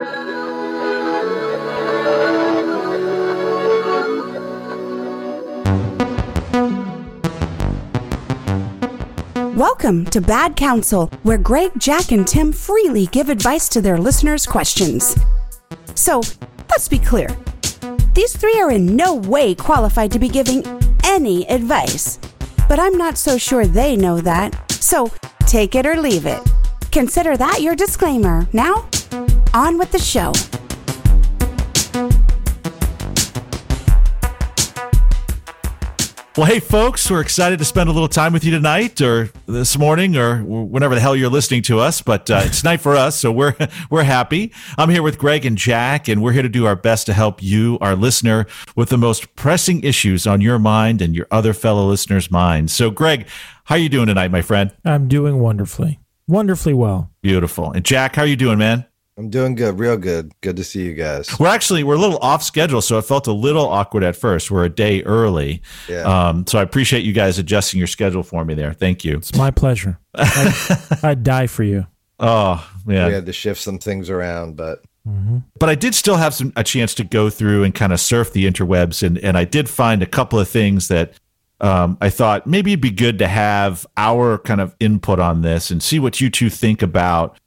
Welcome to Bad Counsel, where Greg, Jack, and Tim freely give advice to their listeners' questions. So, let's be clear. These three are in no way qualified to be giving any advice. But I'm not so sure they know that. So, take it or leave it. Consider that your disclaimer. Now, on with the show. Well, hey, folks, we're excited to spend a little time with you tonight, or this morning, or whenever the hell you're listening to us. But uh, it's night for us, so we're we're happy. I'm here with Greg and Jack, and we're here to do our best to help you, our listener, with the most pressing issues on your mind and your other fellow listeners' minds. So, Greg, how are you doing tonight, my friend? I'm doing wonderfully, wonderfully well. Beautiful. And Jack, how are you doing, man? I'm doing good, real good. Good to see you guys. We're actually we're a little off schedule, so it felt a little awkward at first. We're a day early, Yeah. um, so I appreciate you guys adjusting your schedule for me there. Thank you. It's my pleasure. I'd, I'd die for you. Oh yeah, We had to shift some things around, but but I did still have some a chance to go through and kind of surf the interwebs, and and I did find a couple of things that um, I thought maybe it'd be good to have our kind of input on this and see what you two think about.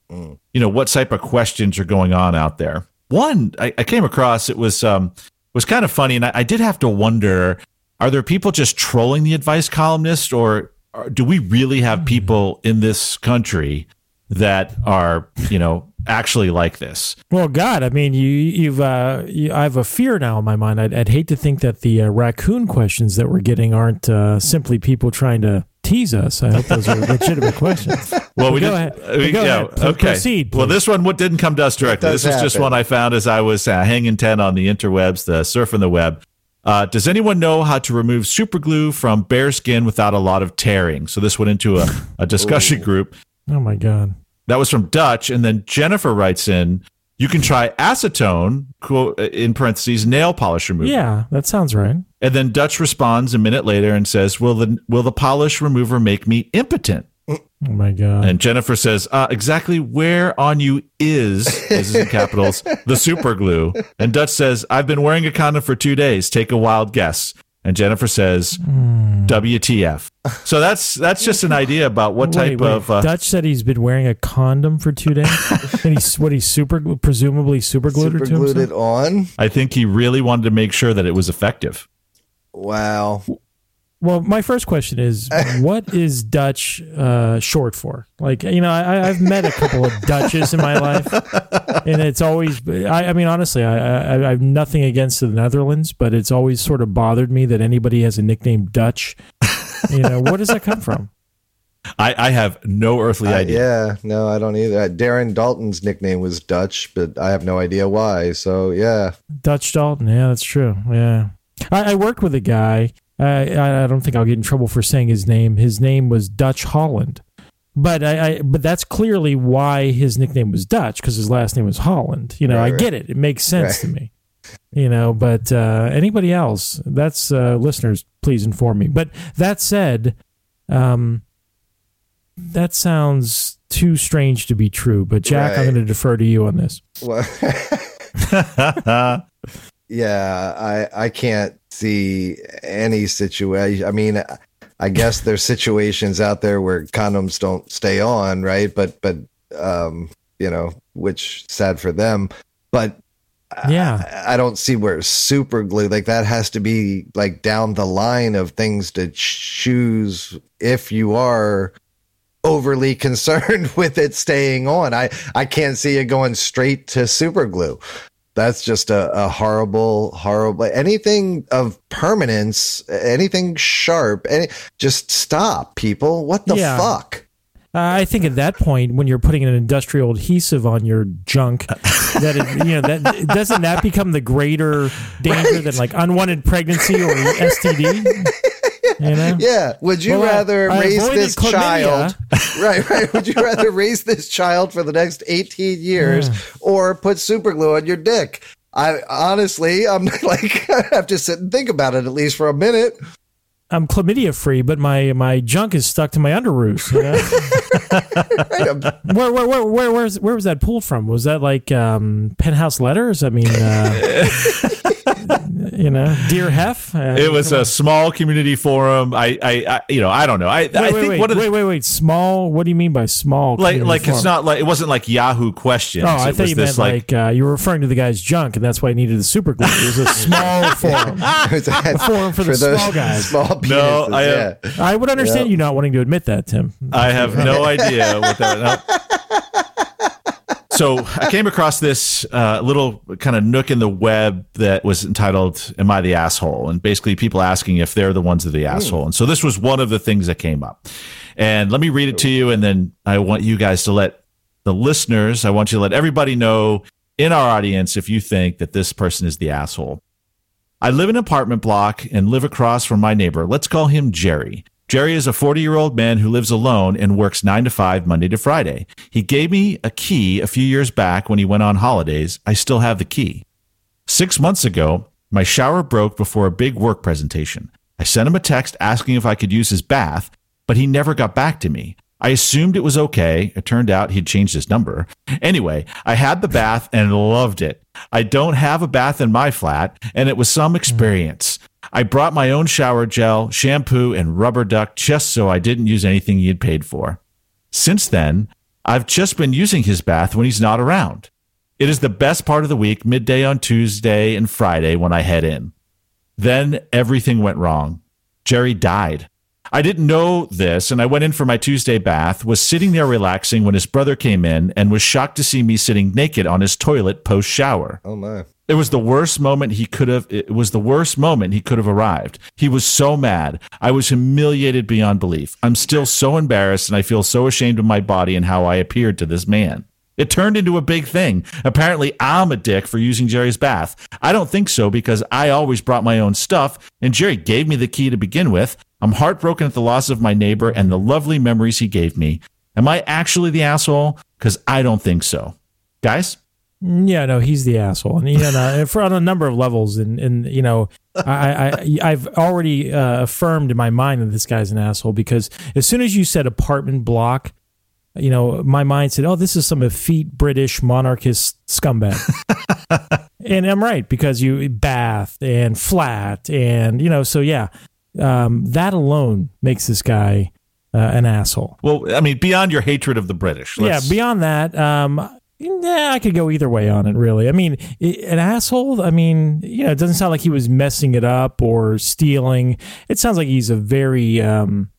You know what type of questions are going on out there. One I, I came across it was um, was kind of funny, and I, I did have to wonder: Are there people just trolling the advice columnist, or, or do we really have people in this country that are you know actually like this? Well, God, I mean, you, you've, uh, you, I have a fear now in my mind. I'd, I'd hate to think that the uh, raccoon questions that we're getting aren't uh, simply people trying to tease us. I hope those are legitimate questions. Well, we go did. ahead. uh, we- Go yeah, ahead. Pro- okay. proceed, well, this one what didn't come to us directly. does This was just one I found as I was uh, hanging ten on the interwebs, the surfing the web. Uh, does anyone know how to remove super glue from bare skin without a lot of tearing? So this went into a, a discussion group. Oh my God. That was from Dutch, and then Jennifer writes in, "You can try acetone quote in parentheses nail polish remover." Yeah, that sounds right. And then Dutch responds a minute later and says, "Will the will the polish remover make me impotent?" Oh my God. And Jennifer says, uh, exactly where on you is, this is in capitals, the super glue. And Dutch says, I've been wearing a condom for two days. Take a wild guess. And Jennifer says, WTF. So that's that's just an idea about what type Wait, wait. of. Uh, Dutch said he's been wearing a condom for two days, and he's what he's super presumably super glued super it to himself. it on. I think he really wanted to make sure that it was effective. Wow. Well, my first question is, what is Dutch uh, short for? Like, you know, I, I've met a couple of Dutches in my life, and it's always. I, I mean, honestly, I, I, I have nothing against the Netherlands, but it's always sort of bothered me that anybody has a nickname Dutch. You know, where does that come from? I, I have no earthly Uh, idea. yeah, no, I don't either. Uh, Darren Dalton's nickname was Dutch, but I have no idea why. So yeah, Dutch Dalton. Yeah, that's true. Yeah, I, I worked with a guy. I, I I don't think I'll get in trouble for saying his name. His name was Dutch Holland, but I, I but that's clearly why his nickname was Dutch because his last name was Holland. You know, Right, I right. get it. It makes sense Right. to me. You know, but uh, anybody else? That's uh, listeners. Please inform me. But that said, um, that sounds too strange to be true. But Jack, I'm going to defer to you on this. well, yeah, I I can't see any situation. I mean, I guess there's situations out there where condoms don't stay on, right? But but um, you know, which sad for them. But Yeah. I, I don't see where super glue like that has to be like down the line of things to choose if you are overly concerned with it staying on. I I can't see it going straight to super glue. That's just a, a horrible, horrible anything of permanence, anything sharp, any just stop, people. What the Yeah. fuck? Uh, I think at that point, when you're putting an industrial adhesive on your junk, that it, you know that doesn't that become the greater danger than like unwanted pregnancy or STD? You know? Yeah. Would you Well, rather I raise avoided this chlamydia. child? right, right. Would you rather raise this child for the next 18 years or put super glue on your dick? I honestly, I'm like, I have to sit and think about it at least for a minute. I'm chlamydia free, but my my junk is stuck to my underoos. You know? where, where where where where's, where was that pulled from? Was that like um, penthouse letters? I mean, uh, you know, dear Hef. Uh, It was a small community forum. I, I, I you know, I don't know. I, I Wait, think wait, wait, one the, wait, wait, wait. Small. What do you mean by small? like, community like it's not like it wasn't like Yahoo questions. Oh, I it thought you this meant like, uh, you were referring to the guy's junk, and that's why he needed the super glue. It was a small forum. Was that forum for the small guys. Small penises, No, I, yeah. I would understand Yep. you not wanting to admit that, Tim. I have no idea what that. no. So I came across this uh, little kind of nook in the web that was entitled "Am I the asshole?" and basically people asking if they're the ones that are the asshole. And so this was one of the things that came up. And let me read it to you, and then I want you guys to let the listeners. I want you to let everybody know in our audience if you think that this person is the asshole. I live in an apartment block and live across from my neighbor. Let's call him Jerry. Jerry is a 40 year old man who lives alone and works 9 to 5 Monday to Friday. He gave me a key a few years back when he went on holidays. I still have the key. Six months ago, my shower broke before a big work presentation. I sent him a text asking if I could use his bath, but he never got back to me. I assumed it was okay. It turned out he'd changed his number. Anyway, I had the bath and loved it. I don't have a bath in my flat, and it was some hmm. experience. I brought my own shower gel, shampoo, and rubber duck just so I didn't use anything he had paid for. Since then, I've just been using his bath when he's not around. It is the best part of the week, midday on Tuesday and Friday when I head in. Then everything went wrong. Jerry died. I didn't know this, and I went in for my Tuesday bath, was sitting there relaxing when his brother came in, and was shocked to see me sitting naked on his toilet post shower. Oh my. It was the worst moment he could have it was the worst moment he could have arrived. He was so mad. I was humiliated beyond belief. I'm still so embarrassed and I feel so ashamed of my body and how I appeared to this man. It turned into a big thing. Apparently, I'm a dick for using Jerry's bath. I don't think so because I always brought my own stuff and Jerry gave me the key to begin with. I'm heartbroken at the loss of my neighbor and the lovely memories he gave me. Am I actually the asshole? Because I don't think so. Guys? Yeah, no, he's the asshole, and you know, for on a number of levels, and and you know, I, I I've already uh, affirmed in my mind that this guy's an asshole because as soon as you said apartment block, you know, my mind said, oh, this is some effete British monarchist scumbag, and I'm right because you bath and flat, and you know, so yeah, um, that alone makes this guy uh, an asshole. Well, I mean, beyond your hatred of the British. let's- Yeah, beyond that, um, yeah, I could go either way on it, really. I mean, an asshole, I mean, you know, it doesn't sound like he was messing it up or stealing. It sounds like he's a very um,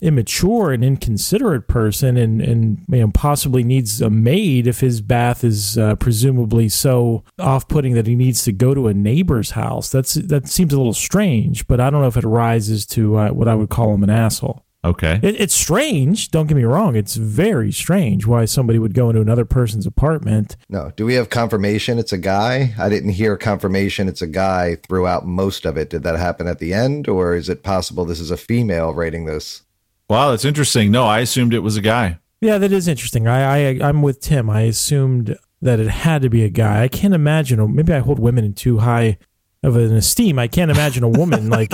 immature and inconsiderate person and, and you know, possibly needs a maid if his bath is uh, presumably so off putting that he needs to go to a neighbor's house. That's That seems a little strange, but I don't know if it rises to uh, what I would call him an asshole. Okay. It, it's strange. Don't get me wrong. It's very strange why somebody would go into another person's apartment. No. Do we have confirmation it's a guy? I didn't hear confirmation it's a guy throughout most of it. Did that happen at the end, or is it possible this is a female writing this? Wow, that's interesting. No, I assumed it was a guy. Yeah, that is interesting. I, I I'm with Tim. I assumed that it had to be a guy. I can't imagine. Or maybe I hold women in too high of an esteem. I can't imagine a woman like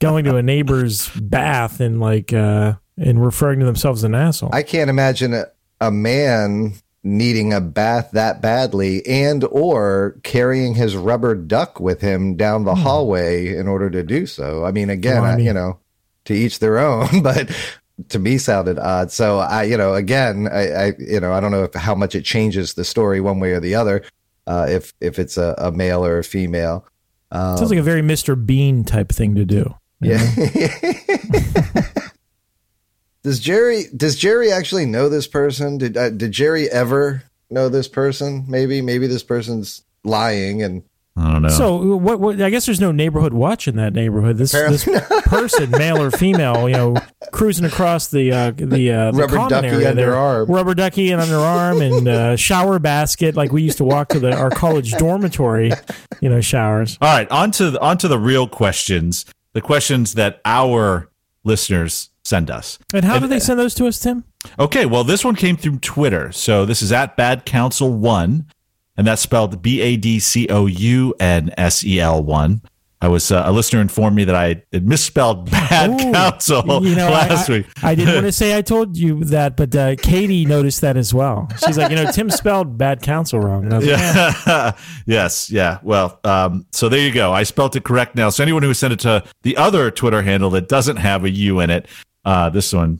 going to a neighbor's bath and like uh and referring to themselves as an asshole. I can't imagine a, a man needing a bath that badly and or carrying his rubber duck with him down the hallway in order to do so. I mean, again, I, you know, to each their own, but to me sounded odd. So I, you know, again, I, I you know, I don't know if how much it changes the story one way or the other. Uh, if if it's a, a male or a female. Um, Sounds like a very Mr. Bean type thing to do. yeah. does Jerry does Jerry actually know this person? Did uh, did Jerry ever know this person? Maybe maybe this person's lying and I don't know. So what, what? I guess there's no neighborhood watch in that neighborhood. This this person, male or female, you know, cruising across the uh, the, uh, the Rubber common ducky area there. underarm. rubber ducky and underarm, and uh, shower basket. Like we used to walk to the our college dormitory, you know, showers. All right, on to the, on to the real questions. The questions that our listeners send us. And how do they send those to us, Tim? Okay, well, this one came through Twitter. So this is at Bad Counsel One, and that's spelled B A D C O U N S E L one. I was uh, a listener informed me that I had misspelled bad Ooh, counsel you know, last I, week. I, I didn't want to say I told you that, but uh, Katie noticed that as well. She's like, you know, Tim spelled bad counsel wrong. And I was like, yeah. Yeah. yes. Yeah. Well, um, so there you go. I spelled it correct now. So anyone who sent it to the other Twitter handle that doesn't have a U in it, uh, this one,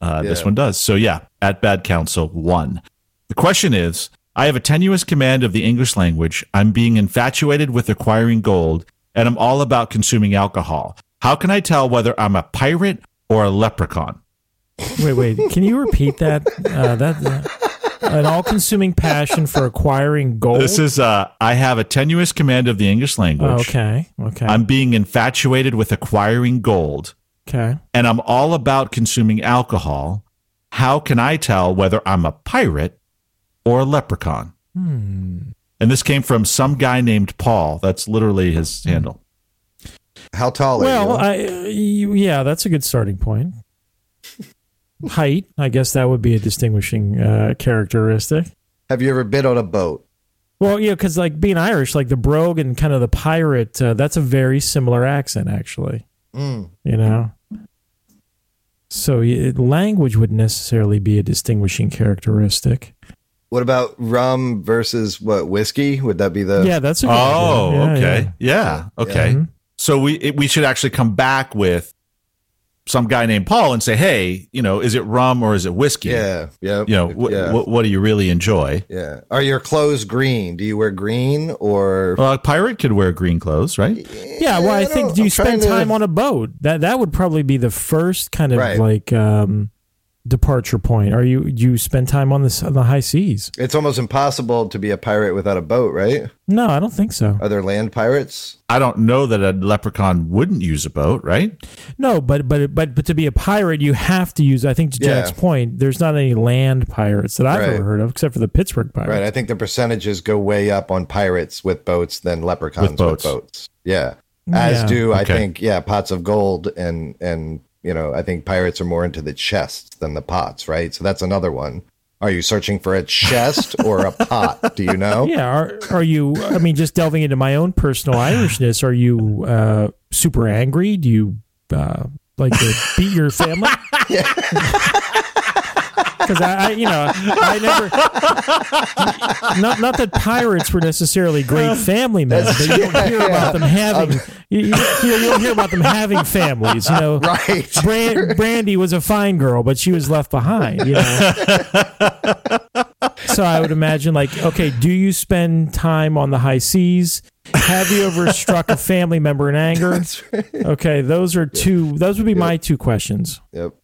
uh, this one does. So yeah, at Bad Counsel one. The question is, I have a tenuous command of the English language. I'm being infatuated with acquiring gold, and I'm all about consuming alcohol. How can I tell whether I'm a pirate or a leprechaun? Wait, wait. Can you repeat that? Uh, that uh, an all-consuming passion for acquiring gold. This is uh, I have a tenuous command of the English language. Oh, okay. Okay. I'm being infatuated with acquiring gold, okay. and I'm all about consuming alcohol. How can I tell whether I'm a pirate or a leprechaun? Hmm. And this came from some guy named Paul. That's literally his handle. How tall Well, are you? I, uh, yeah, that's a good starting point. Height, I guess that would be a distinguishing uh, characteristic. Have you ever been on a boat? Well, yeah, because like being Irish, like the brogue and kind of the pirate, uh, that's a very similar accent, actually. Mm. You know, so language would necessarily be a distinguishing characteristic. What about rum versus what whiskey? Would that be the? yeah, that's a good Oh, one. Yeah, okay. Yeah. Okay. Mhm. So we it, we should actually come back with some guy named Paul and say, "Hey, you know, is it rum or is it whiskey? yeah, yeah. You know, wh- yeah, wh- what do you really enjoy?" yeah. Are your clothes green? Do you wear green or? Well, a pirate could wear green clothes, right? Yeah, well, I, don't think do you I'm spend trying to- time on a boat? That that would probably be the first kind of Right. like um, departure point. Are you you spend time on the on the high seas? It's almost impossible to be a pirate without a boat, right? No, I don't think so. Are there land pirates? I don't know that a leprechaun wouldn't use a boat, right? No, but but but but to be a pirate, you have to use. I think to Yeah. Jack's point, there's not any land pirates that I've Right. ever heard of, except for the Pittsburgh pirates. Right. I think the percentages go way up on pirates with boats than leprechauns With with boats. boats. Yeah. As Yeah. do I think yeah pots of gold and and you know I think pirates are more into the chests than the pots, right? So that's another one. Are you searching for a chest or a pot? Do you know? Yeah, are are you? I mean, just delving into my own personal Irishness, are you uh, super angry? Do you uh, like to beat your family? Because I, I, you know, I never. Not not that pirates were necessarily great family men, but you don't hear about them having. Um, you, you, you don't hear about them having families. You know, Right. Bran- Brandy was a fine girl, but she was left behind. You know. so I would imagine, like, okay, do you spend time on the high seas? Have you ever struck a family member in anger? Okay, those are two. Those would be my two questions. Yep.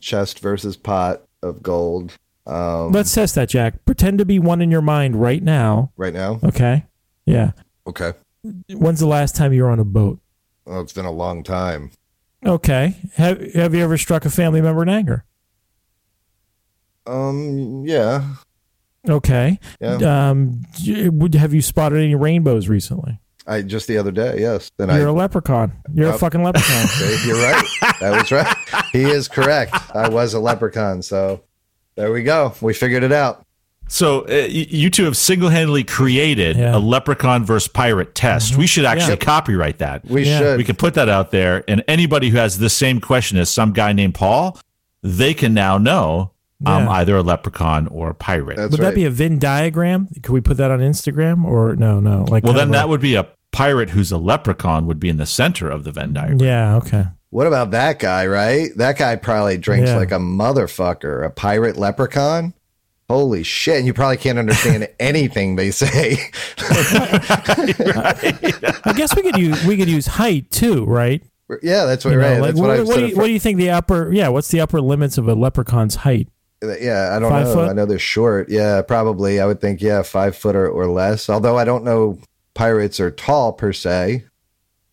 Chest versus pot of gold. Um, Let's test that, Jack. Pretend to be one in your mind right now. right now. Okay. Yeah. Okay. When's the last time you were on a boat? Oh, it's been a long time. Okay. Have Have you ever struck a family member in anger? Um. Yeah. Okay. Yeah. Um, would have you spotted any rainbows recently? I just the other day. Yes. Then You're I. a leprechaun. You're a fucking leprechaun. See, You're right. That was right. He is correct. I was a leprechaun. So there we go. We figured it out. So uh, you two have single-handedly created Yeah. a leprechaun versus pirate test. We should actually Yeah. copyright that. We Yeah. should. we can put that out there, and anybody who has the same question as some guy named Paul, they can now know Um, I'm either a leprechaun or a pirate. That's Would right. that be a Venn diagram? Could we put that on Instagram or no? No. Like well, then of that would be a pirate who's a leprechaun would be in the center of the Venn diagram. Yeah. Okay. what about that guy? Right? That guy probably drinks Yeah. like a motherfucker. A pirate leprechaun. Holy shit! And you probably can't understand anything they say. I guess we could use we could use height too, right? yeah, that's what. You know, right. like, that's what, what, what do you, what do you think the upper? Yeah. What's the upper limits of a leprechaun's height? Yeah, I don't Five know. foot? I know they're short. Yeah, probably. I would think yeah, five foot or, or less. Although I don't know pirates are tall per se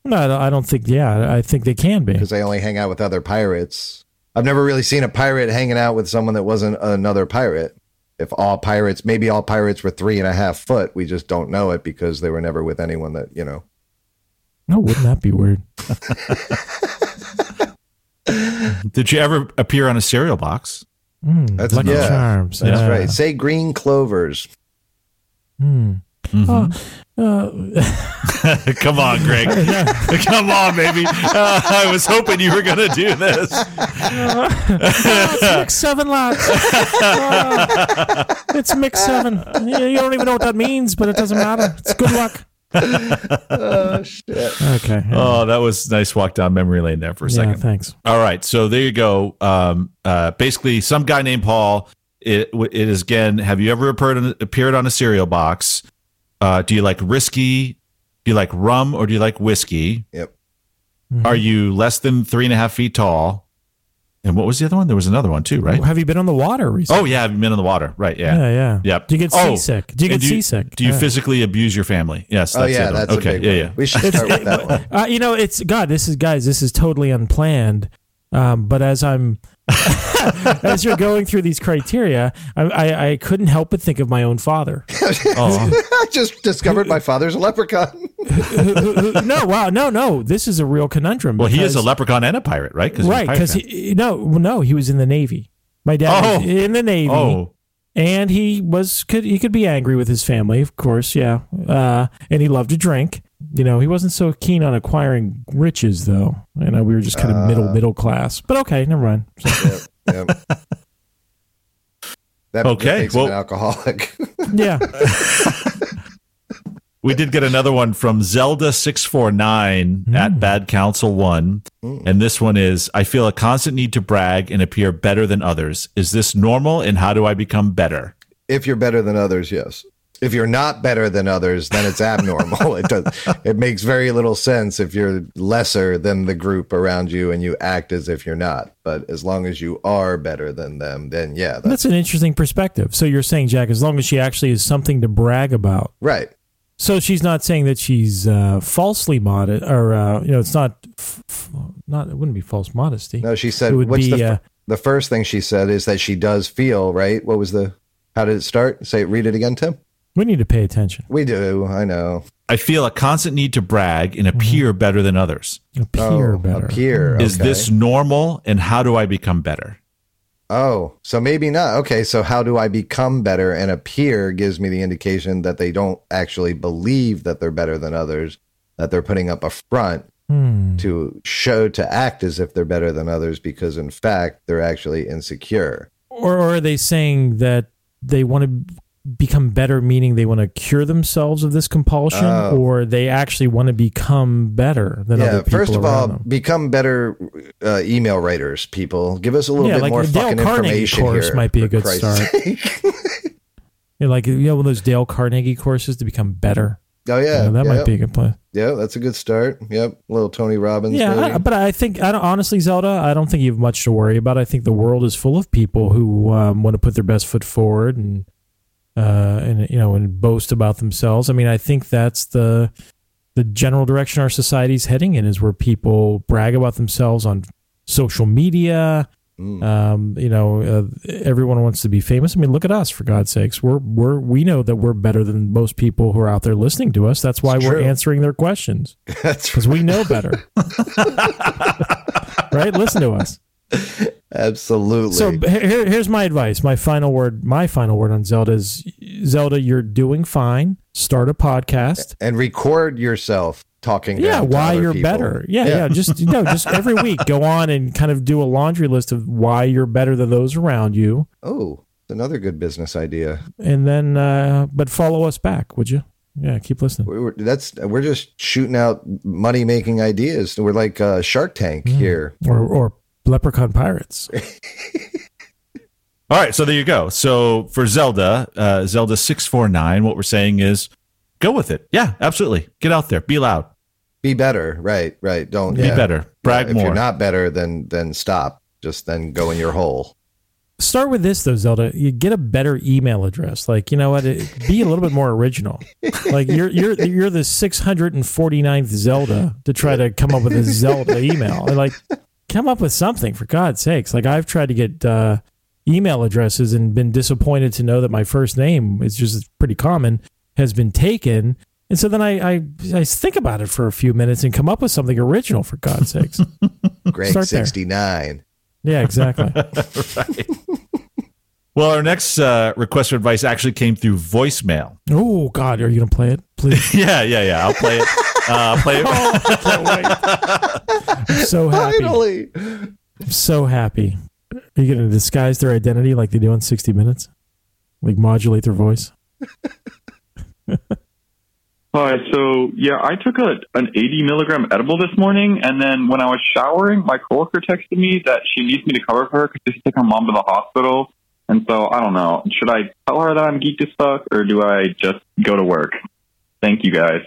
No, I don't- I don't think. Yeah, I think they can be. because they only hang out with other pirates. I've never really seen a pirate hanging out with someone that wasn't another pirate. If all pirates, maybe all pirates were three and a half foot, we just don't know it because they were never with anyone that you know. No, wouldn't that be weird? Did you ever appear on a cereal box? Mm, That's- Lucky yeah, Charms. That's yeah. right. Say green clovers. Mm. Uh, Come on, Greg. Come on, baby. Uh, I was hoping you were going to do this. it's mix seven lads. Uh, it's mix seven. You you don't even know what that means, but it doesn't matter. It's good luck. Oh shit! Okay. Oh, that was nice walk down memory lane there for a yeah, second. thanks. All right, so there you go. Um, uh, basically, some guy named Paul. It, it is again. Have you ever appeared on, appeared on a cereal box? Uh, do you like risky? Do you like rum or do you like whiskey? Yep. Are you less than three and a half feet tall? And what was the other one? There was another one too, right? Have you been on the water recently? Oh yeah, have you been on the water? Right, yeah. yeah, yeah. Yep. Do you get Oh, seasick? Do you and get seasick? Do you Yeah. physically abuse your family? Yes. Oh That's yeah, it. that's okay. a big yeah, one. yeah. We should start with that one. Uh, you know, it's God. This is guys. This is totally unplanned. Um, but as I'm, as you're going through these criteria, I, I, I couldn't help but think of my own father. Oh, I just discovered my father's a leprechaun. No, wow, no, no. This is a real conundrum. well, he is a leprechaun and a pirate, right? 'Cause he's a right because he no no he was in the navy. My dad Oh. was in the navy. Oh, and he was could he could be angry with his family, of course, yeah. Uh, and he loved to drink. You know, he wasn't so keen on acquiring riches, though. You know, we were just kind of middle middle class. But okay, never mind. So, Yep, yep. That, Okay, that makes him well- an alcoholic. yeah, we did get another one from Zelda six four nine Hmm. at Bad Counsel One, and this one is: I feel a constant need to brag and appear better than others. Is this normal? And how do I become better? if you're better than others, yes. If you're not better than others, then it's abnormal. it does. It makes very little sense if you're lesser than the group around you and you act as if you're not. But as long as you are better than them, then yeah, that's that's an interesting perspective. So you're saying, Jack, as long as she actually is something to brag about, right. so she's not saying that she's uh, falsely modest, or uh, you know, it's not f- not it wouldn't be false modesty. No, she said. It would What's be, the fir- uh, the first thing she said is that she does feel right. What was the? How did it start? Say, it read it again, Tim. We need to pay attention. We do. I know. I feel a constant need to brag and appear better than others. Appear oh, better. Appear. Is this normal? And how do I become better? Oh, so maybe not. Okay, so how do I become better? And appear gives me the indication that they don't actually believe that they're better than others, that they're putting up a front Hmm. to show, to act as if they're better than others because in fact they're actually insecure. or, or are they saying that they want to become better meaning they want to cure themselves of this compulsion Oh. or they actually want to become better than yeah, other people first of all, them? become better uh, email writers, people. Give us a little Yeah, bit like more fucking Carnegie information course here. might be a good Christ's start. like you know one of those Dale Carnegie courses to become better oh yeah, that might be a good plan yeah, that's a good start. Yep, little Tony Robbins. yeah. I, but i think i don't honestly zelda i don't think you have much to worry about i think the world is full of people who um, want to put their best foot forward and uh, and you know and boast about themselves. I mean i think that's the the general direction our society's heading in is where people brag about themselves on social media. Mm. um, you know uh, everyone wants to be famous. I mean look at us for god's sakes. We're we're we know that we're better than most people who are out there listening to us. That's why It's we're true. answering their questions. That's because we know better. Right? Listen to us absolutely. so here, here's my advice my final word my final word on zelda is zelda you're doing fine start a podcast and record yourself talking. yeah why you're people. better yeah, Yeah. yeah just you know just every week go on and kind of do a laundry list of why you're better than those around you Oh, another good business idea. and then uh but follow us back would you yeah keep listening We were, that's we're just shooting out money making ideas. We're like uh, Shark Tank Mm. here. or or leprechaun pirates All right, so there you go. So for Zelda, uh, Zelda six four nine, what we're saying is, go with it. Yeah, absolutely. Get out there, be loud, Be better, right? Right. Don't be yeah. better, brag Yeah, If more. you're not better, then then stop. Just then go in your hole. start with this though zelda you get a better email address like you know what it, be a little bit more original like you're you're you're the 649th zelda to try to come up with a zelda email like come up with something for god's sakes like i've tried to get uh email addresses and been disappointed to know that my first name is just pretty common has been taken and so then I, I I think about it for a few minutes and come up with something original for God's sakes. Greg Start there. sixty nine. Yeah, exactly. Well, our next uh, request for advice actually came through voicemail. Oh God, are you gonna play it, please? yeah, yeah, yeah. I'll play it. Uh, play it. oh, I can't wait. I'm so happy. Finally. I'm so happy. Are you gonna disguise their identity like they do on 60 Minutes? Like modulate their voice? Hi. So yeah, I took a an 80 milligram edible this morning, and then when I was showering, my coworker texted me that she needs me to cover for her because she's taking her mom to the hospital. And so I don't know. Should I tell her that I'm geeked as fuck, or do I just go to work? Thank you guys.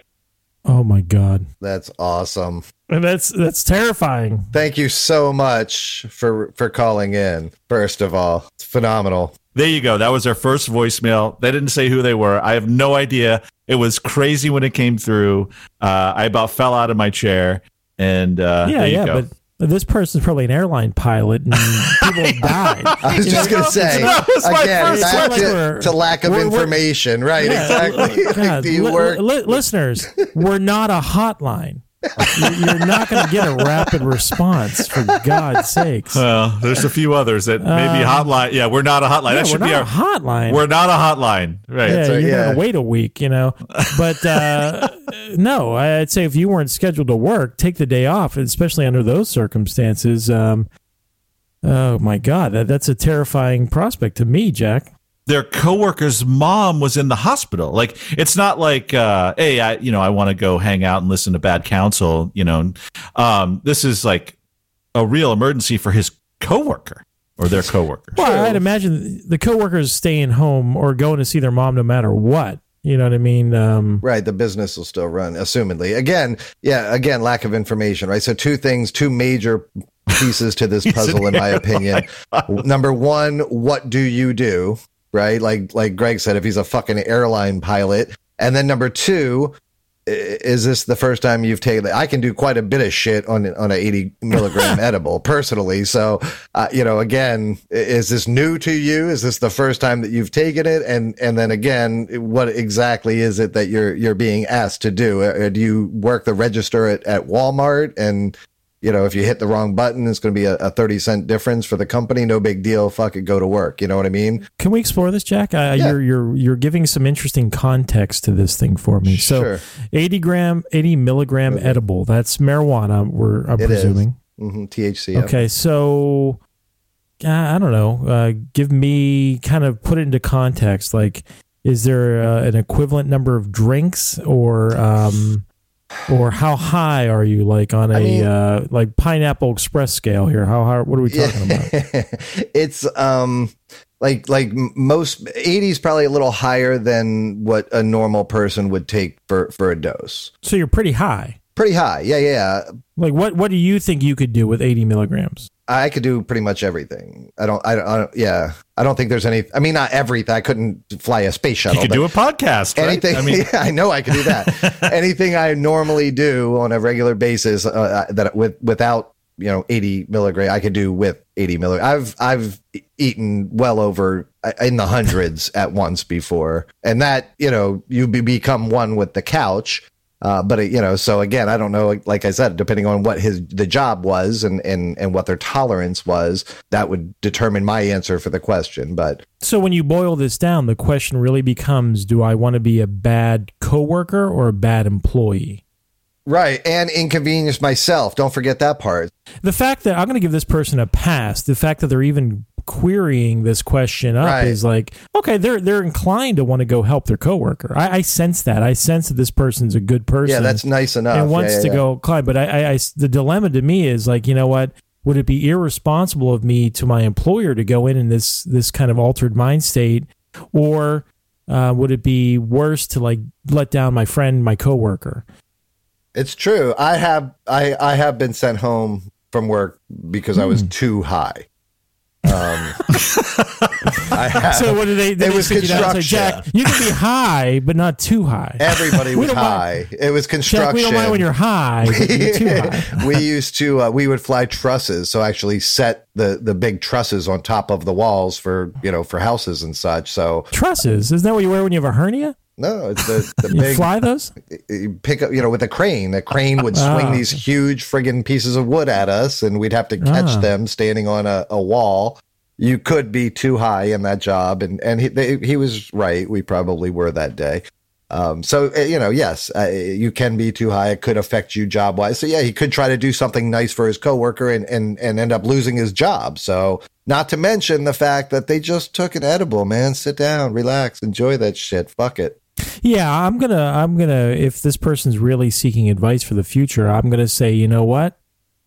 Oh my God. That's awesome. And that's that's terrifying. Thank you so much for for calling in. First of all, it's phenomenal. There you go. That was our first voicemail. They didn't say who they were. I have no idea. It was crazy when it came through. Uh, I about fell out of my chair. And uh, yeah, there you yeah, go. but this person's probably an airline pilot and people have died. I was You just going to say, That was my again, back to, to lack of we're- we're- information. Right, Yeah, exactly. Like, God, do you li- work? li- listeners, we're not a hotline. You're, you're not going to get a rapid response, for God's sakes. Well, there's a few others that maybe hotline. Yeah, we're not a hotline. Uh, Yeah, that we're should not be a our. hotline. We're not a hotline. Right. yeah, So, you're yeah. gonna wait a week, you know. But uh, no, I'd say if you weren't scheduled to work, take the day off, especially under those circumstances. Um, oh my God, that, that's a terrifying prospect to me, Jack. their coworker's mom was in the hospital. Like it's not like, uh, hey, I you know I want to go hang out and listen to bad counsel. You know, um, this is like a real emergency for his coworker or their coworker. Well, I'd imagine the coworkers staying home or going to see their mom no matter what. You know what I mean? Um, Right, the business will still run, assumedly. Again, yeah, again, lack of information, right? So, two things, two major pieces to this puzzle, in my opinion. Number one, what do you do, right? Like, like Greg said, if he's a fucking airline pilot, and then number two, is this the first time you've taken? it? I can do quite a bit of shit on on a eighty milligram edible personally. So, uh, you know, again, is this new to you? Is this the first time that you've taken it? And and then again, what exactly is it that you're you're being asked to do? Uh, do you work the register at, at Walmart and you know, if you hit the wrong button, it's going to be a, a 30 cent difference for the company. No big deal. Fuck it. Go to work. You know what I mean? can we explore this, Jack? Uh, Yeah. You're you're you're giving some interesting context to this thing for me. So, Sure. 80 gram, 80 milligram edible. That's marijuana. We're I'm It presuming. hmm THC. yeah. Okay, so uh, I don't know. Uh, give me kind of put it into context. Like, is there uh, an equivalent number of drinks, or um, or how high are you? Like on a I mean- uh, like pineapple express scale here? How high? What are we talking about? it's um like like most 80 is probably a little higher than what a normal person would take for for a dose. So you're pretty high. Pretty high. Yeah, yeah. Like, what what do you think you could do with 80 milligrams? I could do pretty much everything. I don't I don't, I don't yeah. I don't think there's any I mean not everything. I couldn't fly a space shuttle. You could do a podcast. Right? Anything, I mean, yeah, I know I could do that. Anything I normally do on a regular basis uh, that with without you know 80 milligram, I could do with 80 milligram. I've I've eaten well over uh, in the hundreds at once before, and that you know you be, become one with the couch. Uh, but it, you know, so again, I don't know. Like I said, depending on what his the job was and and and what their tolerance was, that would determine my answer for the question. But So when you boil this down, the question really becomes: Do I want to be a bad coworker or a bad employee? right, and inconvenience myself. Don't forget that part. the fact that I'm going to give this person a pass, the fact that they're even querying this question up Right. is like, okay, they're they're inclined to want to go help their coworker. I, I sense that. I sense that this person's a good person. Yeah, that's nice enough. and wants Yeah, yeah, to yeah. go climb. But I, I, I, the dilemma to me is like, you know what? Would it be irresponsible of me to my employer to go in in this this kind of altered mind state, or uh, would it be worse to like let down my friend, my coworker? It's true. I have I I have been sent home from work because I Hmm. was too high. Um, I have, So what did they? they It was sit you down say, construction. Jack, you can be high, but not too high. everybody was don't mind- high. It was Jack, construction. we don't mind when you're high, but you're too high. we used to uh, we would fly trusses, so actually set the the big trusses on top of the walls for you know for houses and such. So Trusses, isn't that what you wear when you have a hernia? No, it's the the You big fly those? pick up, you know, with a crane. The crane would swing Ah. these huge friggin' pieces of wood at us, and we'd have to catch Ah. them standing on a, a wall. you could be too high in that job, and and he they, he was right. We probably were that day. Um, so uh, you know, yes, uh, you can be too high. It could affect you job wise. So yeah, he could try to do something nice for his coworker and and and end up losing his job. So not to mention the fact that they just took an edible. Man, sit down, relax, enjoy that shit. Fuck it. Yeah, I'm gonna I'm gonna if this person's really seeking advice for the future, I'm gonna say, you know what?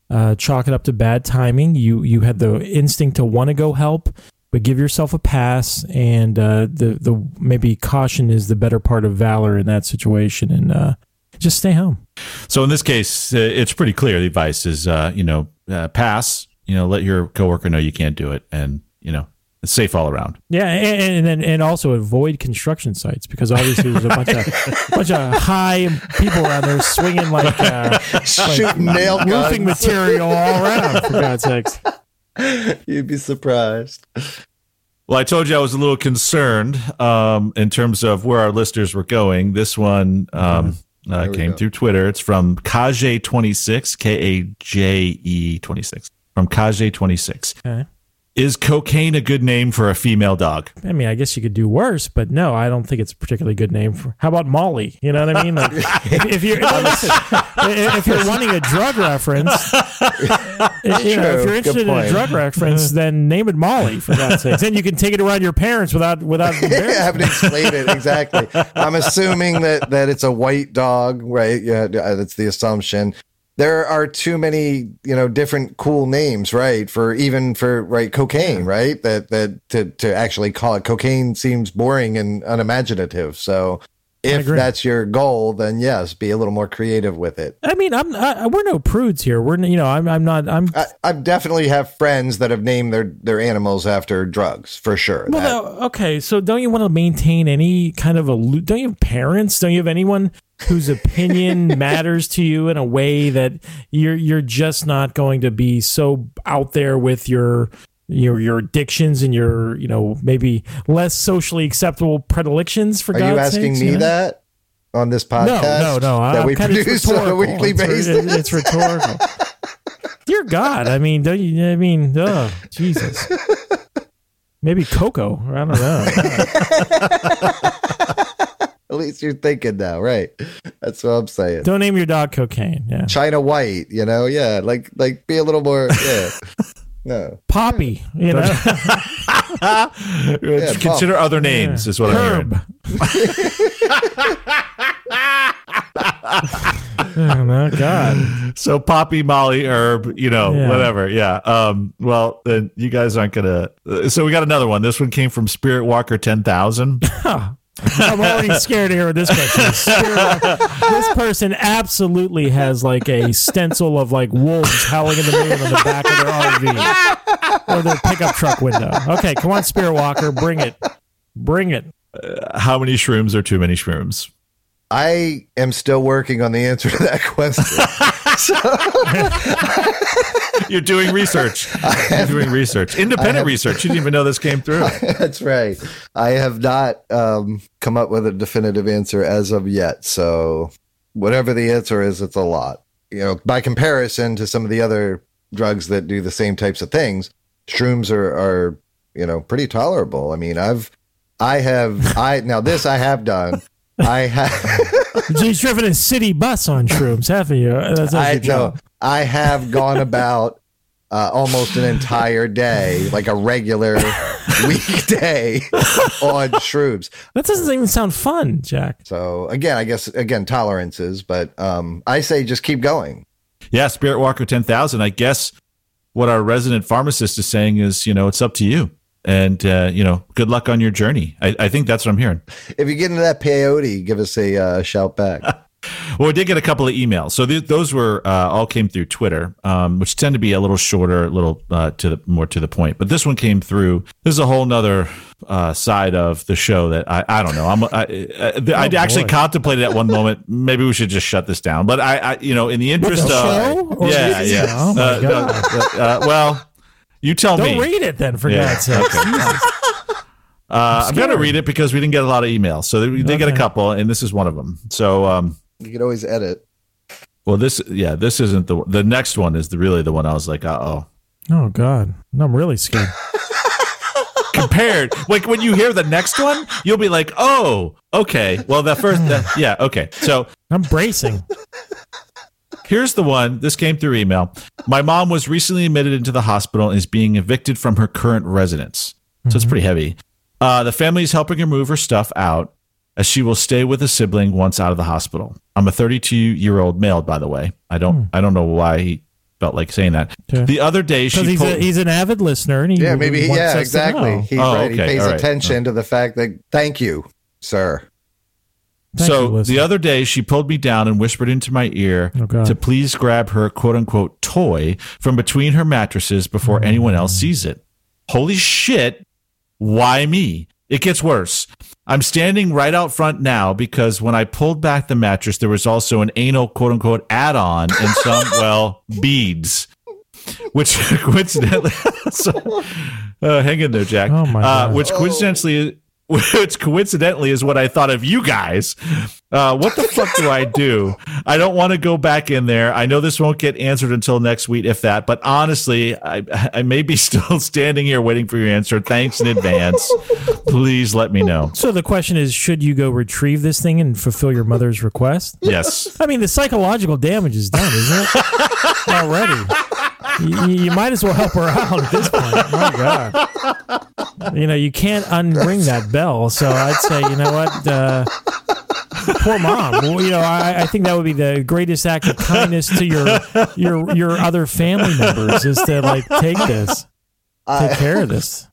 Uh, chalk it up to bad timing. You you had the instinct to want to go help, but give yourself a pass. And uh, the the maybe caution is the better part of valor in that situation, and uh, just stay home. So in this case, uh, it's pretty clear. The advice is, uh, you know, uh, pass. You know, let your coworker know you can't do it, and you know, it's safe all around. Yeah, and and then and also avoid construction sites because obviously there's a bunch of bunch of high people around there swinging like, uh, Shooting nail roofing guns. material all around. For God's sakes. You'd be surprised. Well, I told you I was a little concerned um, in terms of where our listeners were going. This one um, uh, came go. through Twitter. It's from Kaje26, K A J E 26. From Kaje26. Okay. Is cocaine a good name for a female dog? I mean, I guess you could do worse, but no, I don't think it's a particularly good name for. How about Molly? You know what I mean? Like, if, if you're no, listen, if you're wanting a drug reference, you know, if you're interested in a drug reference, then name it Molly for God's sake. Then you can take it around your parents without without. I haven't explained it exactly. I'm assuming that that it's a white dog, right? Yeah, that's the assumption. There are too many, you know, different cool names, right? For even for right cocaine, right? That that to to actually call it cocaine seems boring and unimaginative. So if that's your goal, then yes, be a little more creative with it. I mean, I'm I, we're no prudes here. We're you know, I'm I'm not I'm I, I definitely have friends that have named their their animals after drugs for sure. That- Well, no, okay. So don't you want to maintain any kind of a? Don't you have parents? Don't you have anyone whose opinion matters to you in a way that you're you're just not going to be so out there with your your your addictions and your you know maybe less socially acceptable predilections for Are God's you asking sakes, me you know? that on this podcast? no, no. no. That I'm we produce on a weekly it's, re- basis. it's rhetorical. Dear God, I mean, don't you? I mean, oh Jesus. Maybe Coco. I don't know. At least you're thinking now, right? That's what I'm saying. Don't name your dog cocaine. Yeah. China White, you know, yeah, like like be a little more, yeah. No, Poppy, you know. Consider other names, is what I'm Herb. oh my God. So Poppy, Molly, Herb, you know, Yeah. whatever. Yeah. Um, well, then you guys aren't gonna. uh, So we got another one. This one came from Spirit Walker ten thousand. I'm already scared to hear what this question is. Spirit- this person absolutely has like a stencil of like wolves howling in the moon on the back of their RV or their pickup truck window. Okay, come on, Spirit Walker, bring it. Bring it. Uh, how many shrooms are too many shrooms? I am still working on the answer to that question. You're doing research. You're doing research. Independent research. You didn't even know this came through. That's right. I have not um, come up with a definitive answer as of yet. So whatever the answer is, it's a lot. You know, by comparison to some of the other drugs that do the same types of things, shrooms are, are you know pretty tolerable. I mean, I've I have I now this I have done. I have You've driven a city bus on shrooms, haven't you? That's, that's I know. I have gone about uh, almost an entire day, like a regular weekday on shrooms. That doesn't even sound fun, Jack. So again, I guess again tolerances, but um, I say just keep going. Yeah, Spirit Walker 10,000. I guess what our resident pharmacist is saying is, you know, it's up to you. And, uh, you know, good luck on your journey. I, I think that's what I'm hearing. If you get into that peyote, give us a uh, shout back. Well, we did get a couple of emails. So th- those were uh, all came through Twitter, um, which tend to be a little shorter, a little uh, to the more to the point. But this one came through. This is a whole nother uh, side of the show that I, I don't know. I'm I, I, I actually boy. contemplated at one moment maybe we should just shut this down. But I, I you know, in the interest the of show? Or yeah, yeah. Oh, my Uh, no, God. uh, well, you tell me. Don't me. read it then, for Yeah, God's sake. Jesus. Uh, I'm going to read it because we didn't get a lot of emails. So we did get a couple, and this is one of them. So, um, You can always edit. well, this, yeah, this isn't the the next one is the really the one I was like, uh oh. Oh God, no, I'm really scared. compared. Like when you hear the next one, you'll be like, "Oh, okay. Well, the first, the, yeah, okay." So I'm bracing. Here's the one. This came through email. My mom was recently admitted into the hospital and is being evicted from her current residence. So it's pretty heavy. Uh, the family is helping her move her stuff out as she will stay with a sibling once out of the hospital. I'm a 32 year old male, by the way. I don't. I don't know why he felt like saying that. Okay. The other day, she he's, pulled, a, he's an avid listener, and he Yeah, maybe. wants Yeah, us to exactly. know. He's Oh, right. He pays all right. attention to the fact that thank you, sir. Thank so listener. the other day, she pulled me down and whispered into my ear Oh, to please grab her quote unquote toy from between her mattresses before Mm. anyone else sees it. Holy shit. Why me? It gets worse. I'm standing right out front now because when I pulled back the mattress, there was also an anal quote unquote add on and some, well, beads. Which coincidentally, so, uh, hang in there, Jack. Oh, my uh, which coincidentally, which coincidentally is what I thought of you guys. Uh, what the fuck do I do? I don't want to go back in there. I know this won't get answered until next week, if that. But honestly, I, I may be still standing here waiting for your answer. Thanks in advance. Please let me know. So the question is, should you go retrieve this thing and fulfill your mother's request? Yes. I mean, the psychological damage is done, isn't it? Already. You, you might as well help her out at this point. Oh my God. You know, you can't unring that bell. So I'd say, you know what? Uh, poor mom. Well, you know, I, I think that would be the greatest act of kindness to your your your other family members is to like take this, take care of this.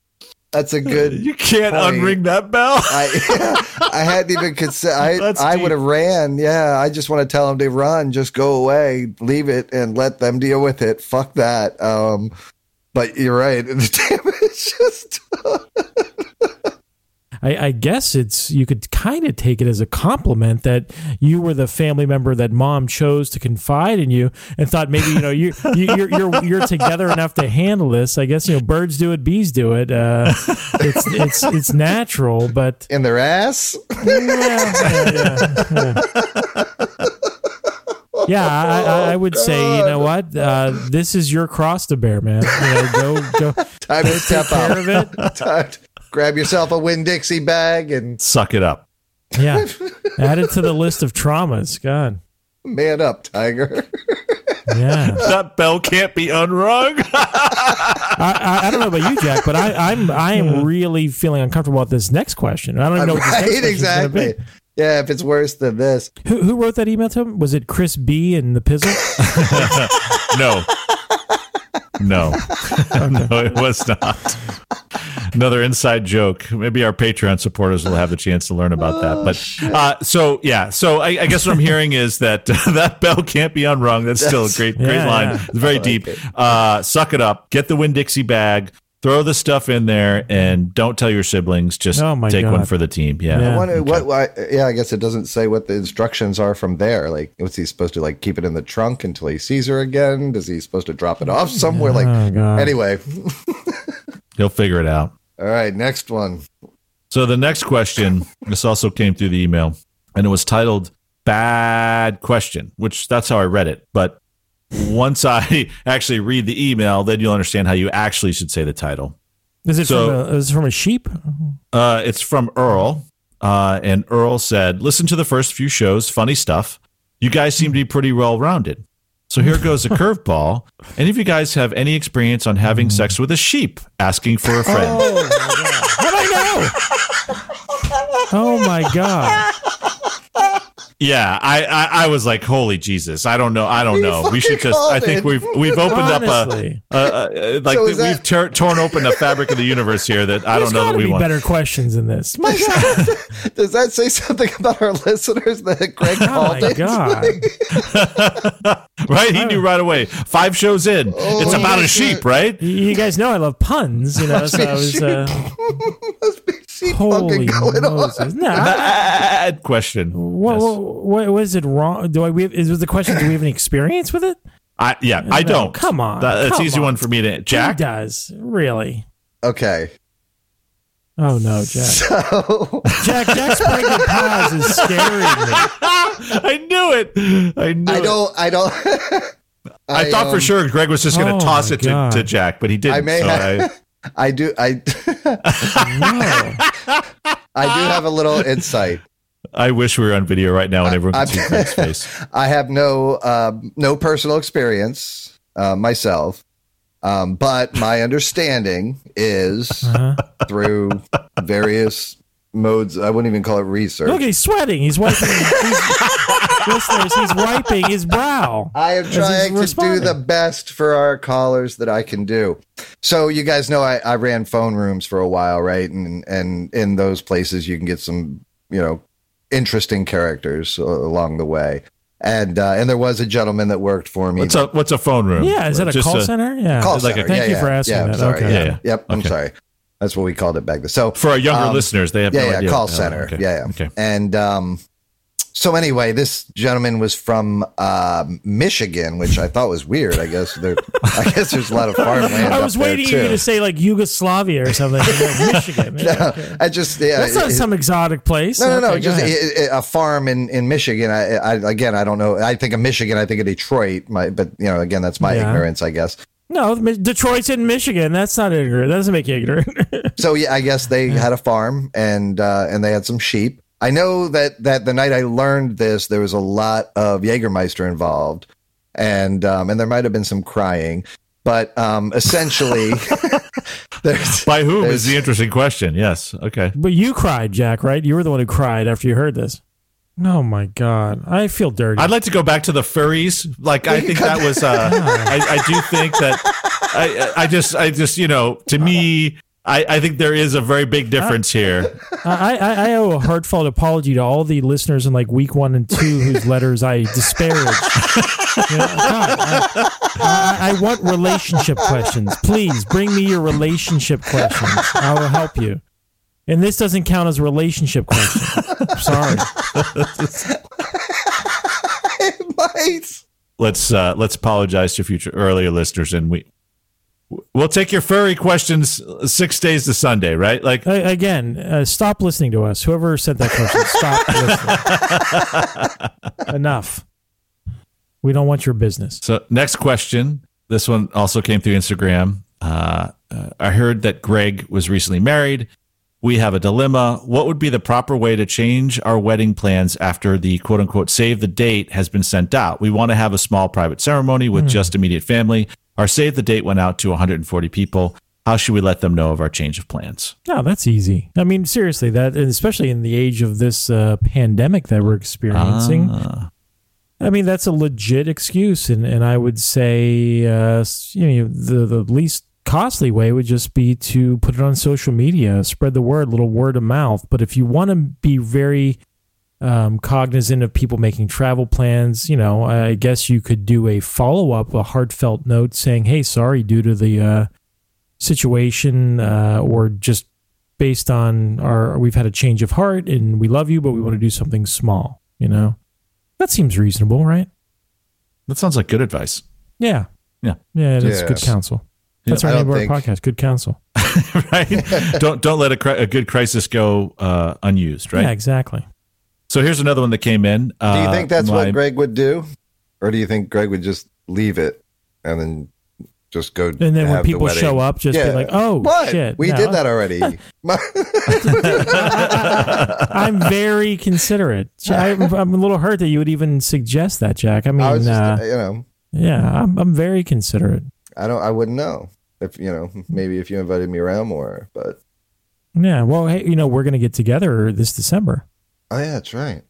That's a good. You can't Funny. unring that bell. I I hadn't even considered. I I would have ran. Yeah, I just want to tell them to run. Just go away, leave it, and let them deal with it. Fuck that. Um, but you're right. The damage just. I, I guess it's you could kind of take it as a compliment that you were the family member that mom chose to confide in you and thought maybe you know you, you you're you're you're together enough to handle this. I guess you know birds do it, bees do it. Uh, it's it's it's natural, but in their ass. yeah, yeah, yeah, yeah. Yeah, I, I, I would say, you know what? Uh, this is your cross to bear, man. You know, go, go, Time to take step care up. of it. Time to grab yourself a Winn Dixie bag and Suck it up. Yeah, add it to the list of traumas. God, man up, Tiger. yeah. That bell can't be unrung. I, I, I don't know about you, Jack, but I, I'm I am really feeling uncomfortable about this next question. I don't even know what this next right, is gonna exactly. Be. Yeah, if it's worse than this, Who, who wrote that email to him? Was it Chris B and the Pizzle? no. No. no, it was not. Another inside joke. Maybe our Patreon supporters will have a chance to learn about that. But uh, so yeah, so I, I guess what I'm hearing is that that bell can't be unrung. That's still a great, great Yeah, line. yeah. It's very deep. Uh, suck it up. Get the Winn Dixie bag. Throw the stuff in there and don't tell your siblings. Just Oh, take God. one for the team. Yeah. Yeah. I wonder what, why, yeah, I guess it doesn't say what the instructions are from there. Like, what's he supposed to like keep it in the trunk until he sees her again? Does he supposed to drop it off oh somewhere? Like, Oh, God. anyway, He'll figure it out. all right, next one. So the next question, this also came through the email, and it was titled "Bad Question," which that's how I read it. But once I actually read the email, then you'll understand how you actually should say the title. Is it So- from a, is it from a sheep? Uh, it's from Earl, uh, and Earl said, "Listen to the first few shows. Funny stuff. You guys seem to be pretty well rounded." So here goes a curveball. Any of you guys have any experience on having sex with a sheep asking for a friend? How'd I know? Oh my god! Yeah, I, I I was like, holy Jesus, I don't know, I don't You know. We should just. I think it. we've we've opened Honestly. up a, a, a like So is we've that- ter- torn open the fabric of the universe here that I don't know that we be want. better questions than this. My god! Does that say something about our listeners that Greg Oh called my it? god! Right? He knew right away. Five shows in, Oh, it's about a sheep, right? You- You guys know I love puns, you know. So I was uh, Must be sheep holy fucking going on. Moses! No, I- Bad question. what, Yes. what, what was it wrong? Do I? We have, is was the question? Do we have any experience with it? I, yeah, I No, don't. come on, That- that's come easy on. one for me to. Who Jack. does really? Okay, Oh no, Jack! so Jack Jack's pregnant pause is scaring me. I knew it. I knew I don't, I don't. I, thought for um, sure Greg was just going to Oh toss it to, to Jack, but he didn't. I may so have- I do. I I do have a little insight. I wish we were on video right now and everyone I- could see Greg's face. I have no uh, no personal experience uh, myself, um, but my understanding is Uh-huh. through various modes. I wouldn't even call it research. Look, he's sweating. He's wiping. He's, listeners, he's wiping his brow. I am trying to responding. do the best for our callers that I can do. So you guys know I, I ran phone rooms for a while, right? And and in those places you can get some, you know, interesting characters uh, along the way. And uh, and there was a gentleman that worked for me. What's a what's a phone room? Yeah, is that a Just call center? Yeah. Call like a- center. Thank yeah, you yeah, for asking yeah, that. Sorry. Okay. Yeah, Yeah, yeah. Yep. I'm sorry. That's what we called it back then. So For our younger Um, listeners, they have yeah, no yeah, idea. call Oh, center. okay. Yeah, yeah. Okay. And um, so anyway, this gentleman was from uh, Michigan, which I thought was weird. I guess there, I guess there's a lot of farmland. I was waiting too. you to say like Yugoslavia or something. No, Michigan. Yeah, okay. I just yeah, That's not it- some exotic place. no, no, no. Okay, just ahead. i- i- a farm in, in Michigan. I, I again, I don't know. I think of Michigan. I think of Detroit. My, but you know, again, that's my Yeah. ignorance, I guess. No, Detroit's in Michigan. That's not ignorant. That doesn't make you ignorant. So yeah, I guess they had a farm and uh, and they had some sheep. I know that that the night I learned this, there was a lot of Jägermeister involved, and um, and there might have been some crying, but um, essentially, there's By whom There's- is the interesting question? Yes. Okay. but you cried, Jack, right? You were the one who cried after you heard this. Oh my god, I feel dirty. I'd like to go back to the furries. Like I think that was. Uh, I, I do think that. I, I just. I just. You know. To me. I, I think there is a very big difference here. I, I, I owe a heartfelt apology to all the listeners in like week one and two whose letters I disparaged. You know, God, I, I, I want relationship questions. Please bring me your relationship questions. I will help you. And this doesn't count as a relationship question. Sorry. it might. Let's uh, let's apologize to future earlier listeners, and we we'll take your furry questions six days to Sunday, right? Like A- Again, uh, stop listening to us. Whoever sent that question, stop listening. Enough. We don't want your business. So, next question. This one also came through Instagram. Uh, uh, I heard that Greg was recently married. We have a dilemma. What would be the proper way to change our wedding plans after the quote unquote save the date has been sent out? We want to have a small private ceremony with just immediate family. Our save the date went out to 140 people. How should we let them know of our change of plans? No, that's easy. I mean, seriously, that especially in the age of this uh, pandemic that we're experiencing. Ah. I mean, that's a legit excuse, and and I would say, uh, you know, the the least costly way would just be to put it on social media, spread the word, little word of mouth. But if you want to be very um, cognizant of people making travel plans, you know, I guess you could do a follow up, a heartfelt note saying, "Hey, sorry, due to the uh, situation, uh, or just based on our, we've had a change of heart, and we love you, but we want to do something small." You know, that seems reasonable, right? That sounds like good advice. Yeah. Yeah. Yeah, that's good counsel. That's I our name don't our think- podcast. Good counsel. right? don't don't let a, cri- a good crisis go uh, unused, right? Yeah, exactly. So here's another one that came in. Uh, Do you think that's my- what Greg would do, or do you think Greg would just leave it and then just go? And then when have the people wedding? show up, just be like, "Oh what? shit, we no." did that already." I'm very considerate. I'm, I'm a little hurt that you would even suggest that, Jack. I mean, I just, uh, you know, yeah, I'm, I'm very considerate. I don't, I wouldn't know if you know, maybe if you invited me around more, but Yeah, well, hey, you know, we're gonna get together this December. oh yeah, that's right.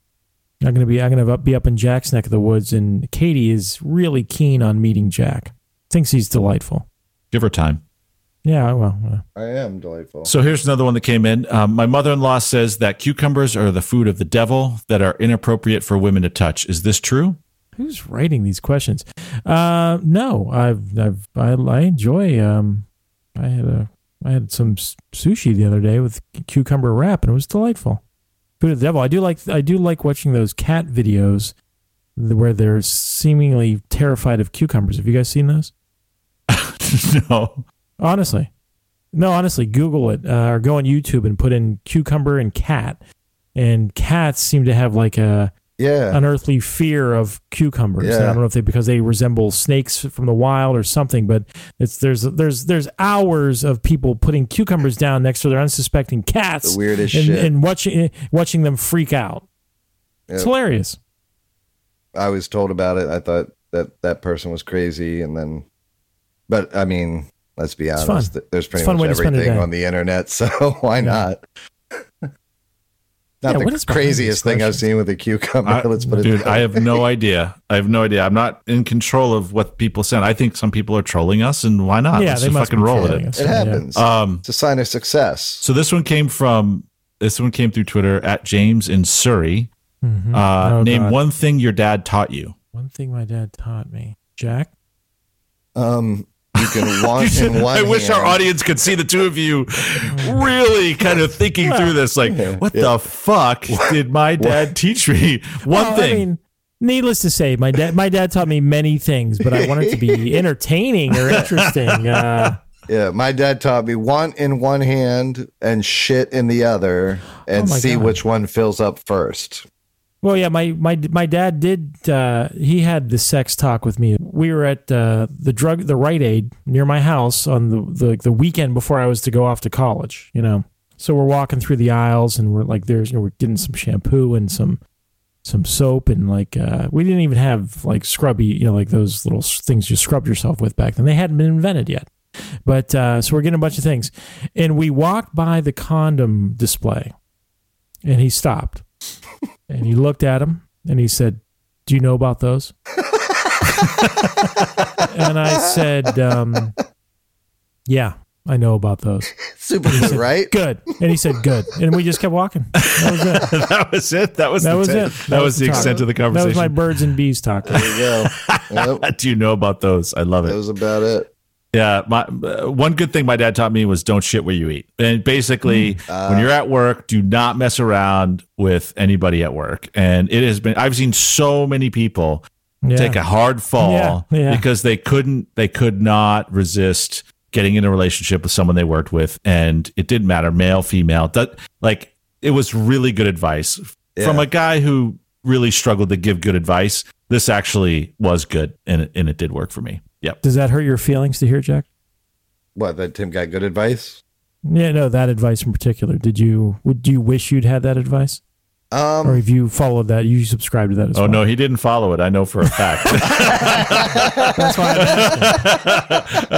I'm gonna be I'm gonna be up in Jack's neck of the woods, and Katie is really keen on meeting Jack. Thinks he's delightful. Give her time. Yeah, well, uh, I am delightful. So here's another one that came in. Um, my mother-in-law says that cucumbers are the food of the devil that are inappropriate for women to touch. Is this true? Who's writing these questions? Uh, no, I've I've I, I enjoy. Um, I had a I had some sushi the other day with cucumber wrap, and it was delightful. Food of the devil. I do like I do like watching those cat videos where they're seemingly terrified of cucumbers. Have you guys seen those? no. Honestly, no. Honestly, Google it uh, or go on YouTube and put in cucumber and cat, and cats seem to have like a Yeah. unearthly fear of cucumbers. And I don't know if they because they resemble snakes from the wild or something, but it's there's there's there's hours of people putting cucumbers down next to their unsuspecting cats The weirdest and, shit. and watching watching them freak out. It's hilarious. I was told about it. I thought that that person was crazy, and then, but I mean, let's be It's honest. fun. There's pretty It's a fun much to spend a everything on the internet, so why Yeah. not? Not Yeah, the is craziest thing I've seen with a cucumber. I- let's put it. dude, I have no idea. I have no idea. I'm not in control of what people send. I think some people are trolling us, and why not? yeah, Let's they just must fucking be roll with it. us. It Yeah. happens. Um, it's a sign of success. so this one came from this one came through Twitter at James in Surrey. Mhm. Uh, Oh, name God. one thing your dad taught you. One thing my dad taught me, Jack. Um, you can in one. I wish our audience could see the two of you really kind of thinking through this. Like, what the fuck did my dad teach me? One Well, thing. I mean, needless to say, my dad my dad taught me many things, but I want it to be entertaining or interesting. Uh, Yeah, my dad taught me one in one hand and shit in the other, and Oh see God. which one fills up first. Well, yeah, my my my dad did. Uh, he had the sex talk with me. We were at uh, the drug the Rite Aid near my house on the, the the weekend before I was to go off to college. You know, so we're walking through the aisles and we're like, there's you know, we're getting some shampoo and some some soap and like uh, we didn't even have like scrubby, you know, like those little things you scrubbed yourself with back then. They hadn't been invented yet. But uh, so we're getting a bunch of things, and we walked by the condom display, and he stopped, and he looked at him, and he said, "Do you know about those?" and I said, um, "Yeah, I know about those." Super good, right? Good, and he said, "Good," and we just kept walking. That was it. that was it. That was That the was te- it. That, was the talk. extent of the conversation. That was my birds and bees talk. There you go. Yep, Do you know about those? I love it. that was about it. Yeah, my uh, one good thing my dad taught me was don't shit where you eat. And basically, Mm. when you're at work, do not mess around with anybody at work. And it has been I've seen so many people Yeah. take a hard fall Yeah, yeah. because they couldn't they could not resist getting in a relationship with someone they worked with and it didn't matter male female that like it was really good advice from a guy who really struggled to give good advice this actually was good and it, and it did work for me yep Does that hurt your feelings to hear, Jack? What? That Tim got good advice. Yeah, no, that advice in particular. Did you would you wish you'd had that advice, or Um, have you followed that? You subscribe to that as oh well? Oh no he didn't follow it i know for a fact that's why I'm asking.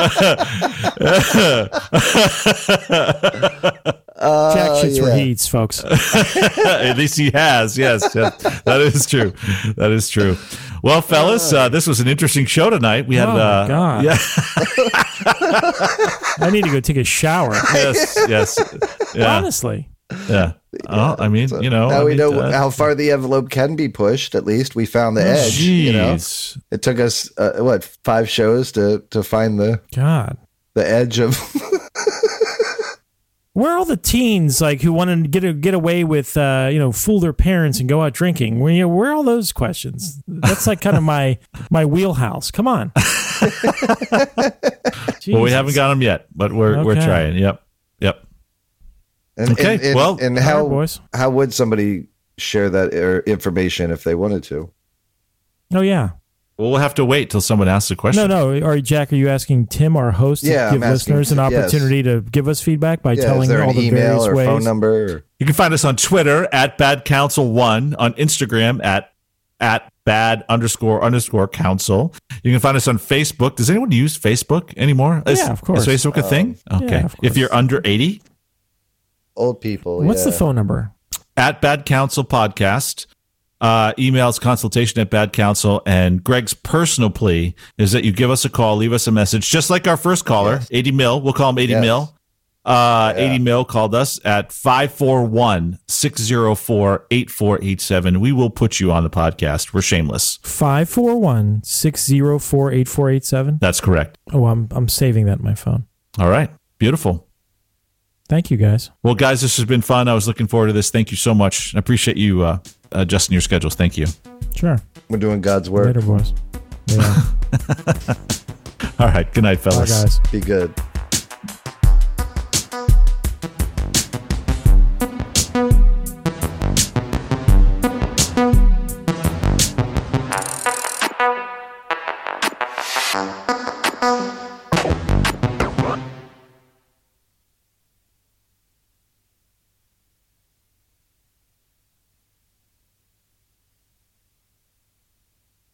uh, Jack shits where yeah. he eats, folks. At least he has. Yes, yes, that is true. That is true. Well, fellas, uh, this was an interesting show tonight. We had, Oh, uh, God. yeah, I need to go take a shower. yes, yes, yeah, Honestly, yeah. Oh, I mean, you know, now I we mean, know uh, how far the envelope can be pushed. At least we found the edge. You know, Jeez. it took us uh, what five shows to to find the God, the edge of. where are all the teens like who want to get a, get away with uh, you know fool their parents and go out drinking? Where you know, where are all those questions? That's like kind of my my wheelhouse. Come on. Well, we haven't got them yet, but we're we're trying. Yep, yep. And, Okay, and, and, well- and how right, boys. how would somebody share that er, information if they wanted to? Oh yeah. Well, we'll have to wait till someone asks a question. No, no. Are Jack? Are you asking Tim, our host, to give asking- listeners an yes. opportunity to give us feedback by Yeah, telling is there all an the email various or ways? phone number? Or, You can find us on Twitter at Bad Counsel One, on Instagram at at Bad underscore underscore Counsel. You can find us on Facebook. Does anyone use Facebook anymore? Is, Yeah, of course. Is Facebook a thing? Okay. yeah, if you're under eighty, old people. What's the phone number? at Bad Counsel Podcast. Uh, emails consultation at Bad Counsel. And Greg's personal plea is that you give us a call, leave us a message, just like our first caller, Yes. 80 Mil. We'll call him 80 Yes. Mil. Uh, Yeah. 80 Mil called us at 541 604 8487. We will put you on the podcast. We're shameless. 541 604 8487. That's correct. Oh, I'm, I'm saving that in my phone. All right. Beautiful. Thank you, guys. Well, guys, this has been fun. I was looking forward to this. Thank you so much. I appreciate you uh, adjusting your schedules. Thank you. Sure. We're doing God's work. Later, boys. Yeah. All right. Good night, Bye, fellas. guys. Be good.